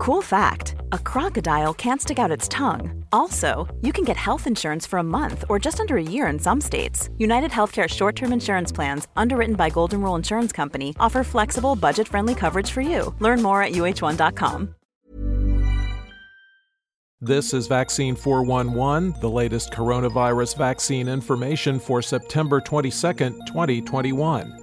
Cool fact a crocodile can't stick out its tongue. Also, you can get health insurance for a month or just under a year in some states. United Healthcare short term insurance plans, underwritten by Golden Rule Insurance Company, offer flexible, budget friendly coverage for you. Learn more at uhone.com. This is Vaccine 411, the latest coronavirus vaccine information for September 22nd, 2021.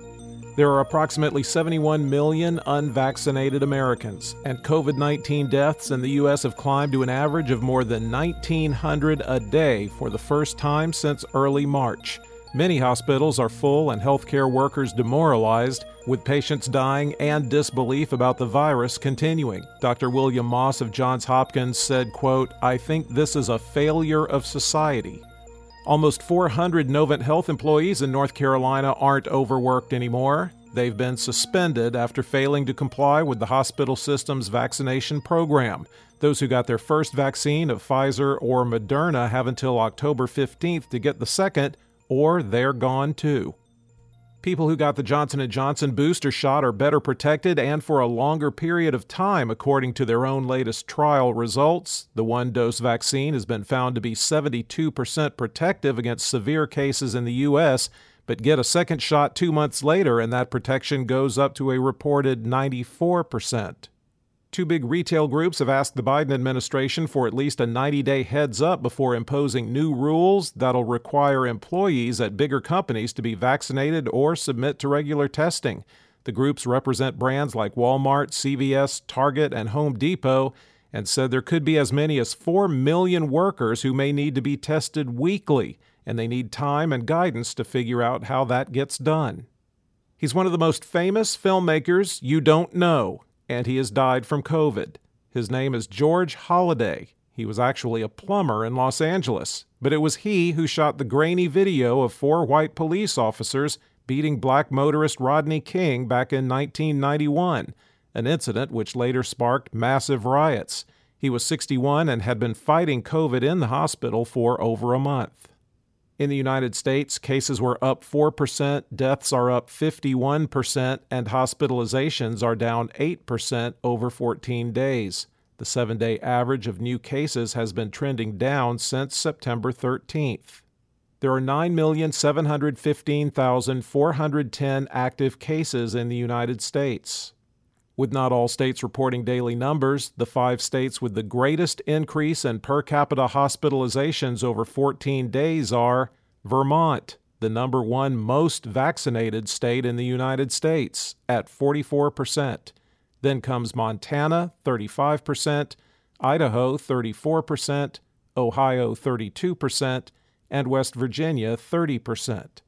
There are approximately 71 million unvaccinated Americans, and COVID 19 deaths in the U.S. have climbed to an average of more than 1,900 a day for the first time since early March. Many hospitals are full and healthcare workers demoralized, with patients dying and disbelief about the virus continuing. Dr. William Moss of Johns Hopkins said, quote, I think this is a failure of society. Almost 400 Novant Health employees in North Carolina aren't overworked anymore. They've been suspended after failing to comply with the hospital system's vaccination program. Those who got their first vaccine of Pfizer or Moderna have until October 15th to get the second, or they're gone too. People who got the Johnson & Johnson booster shot are better protected and for a longer period of time according to their own latest trial results. The one-dose vaccine has been found to be 72% protective against severe cases in the US, but get a second shot 2 months later and that protection goes up to a reported 94%. Two big retail groups have asked the Biden administration for at least a 90 day heads up before imposing new rules that'll require employees at bigger companies to be vaccinated or submit to regular testing. The groups represent brands like Walmart, CVS, Target, and Home Depot, and said there could be as many as 4 million workers who may need to be tested weekly, and they need time and guidance to figure out how that gets done. He's one of the most famous filmmakers you don't know and he has died from COVID. His name is George Holliday. He was actually a plumber in Los Angeles, but it was he who shot the grainy video of four white police officers beating black motorist Rodney King back in 1991, an incident which later sparked massive riots. He was 61 and had been fighting COVID in the hospital for over a month. In the United States, cases were up 4%, deaths are up 51%, and hospitalizations are down 8% over 14 days. The seven day average of new cases has been trending down since September 13th. There are 9,715,410 active cases in the United States. With not all states reporting daily numbers, the five states with the greatest increase in per capita hospitalizations over 14 days are Vermont, the number one most vaccinated state in the United States, at 44%. Then comes Montana, 35%, Idaho, 34%, Ohio, 32%, and West Virginia, 30%.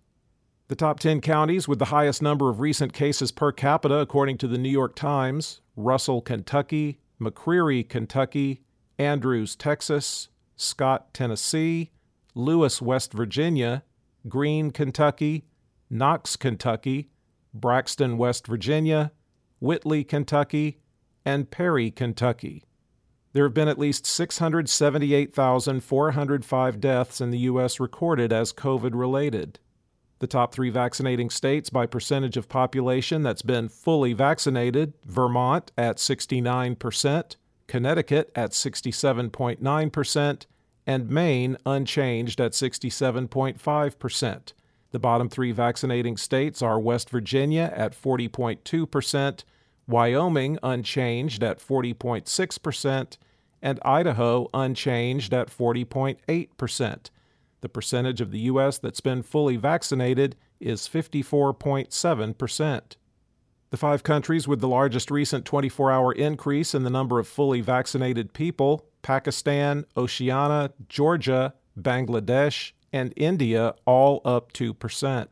The top 10 counties with the highest number of recent cases per capita, according to the New York Times Russell, Kentucky, McCreary, Kentucky, Andrews, Texas, Scott, Tennessee, Lewis, West Virginia, Greene, Kentucky, Knox, Kentucky, Braxton, West Virginia, Whitley, Kentucky, and Perry, Kentucky. There have been at least 678,405 deaths in the U.S. recorded as COVID related. The top three vaccinating states by percentage of population that's been fully vaccinated Vermont at 69%, Connecticut at 67.9%, and Maine unchanged at 67.5%. The bottom three vaccinating states are West Virginia at 40.2%, Wyoming unchanged at 40.6%, and Idaho unchanged at 40.8%. The percentage of the U.S. that's been fully vaccinated is 54.7%. The five countries with the largest recent 24 hour increase in the number of fully vaccinated people Pakistan, Oceania, Georgia, Bangladesh, and India all up 2%.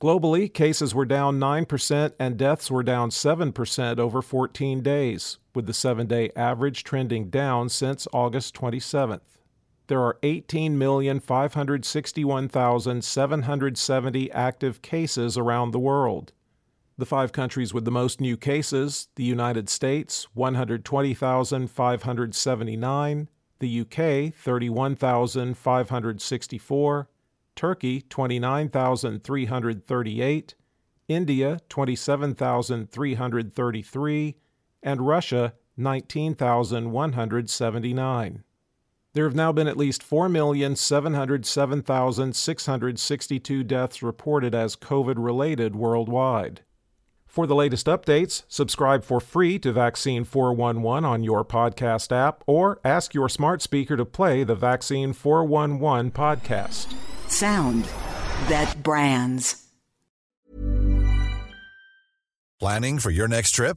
Globally, cases were down 9% and deaths were down 7% over 14 days, with the seven day average trending down since August 27th there are 18,561,770 active cases around the world. The five countries with the most new cases the United States, 120,579, the UK, 31,564, Turkey, 29,338, India, 27,333, and Russia, 19,179. There have now been at least 4,707,662 deaths reported as COVID related worldwide. For the latest updates, subscribe for free to Vaccine 411 on your podcast app or ask your smart speaker to play the Vaccine 411 podcast. Sound that brands. Planning for your next trip?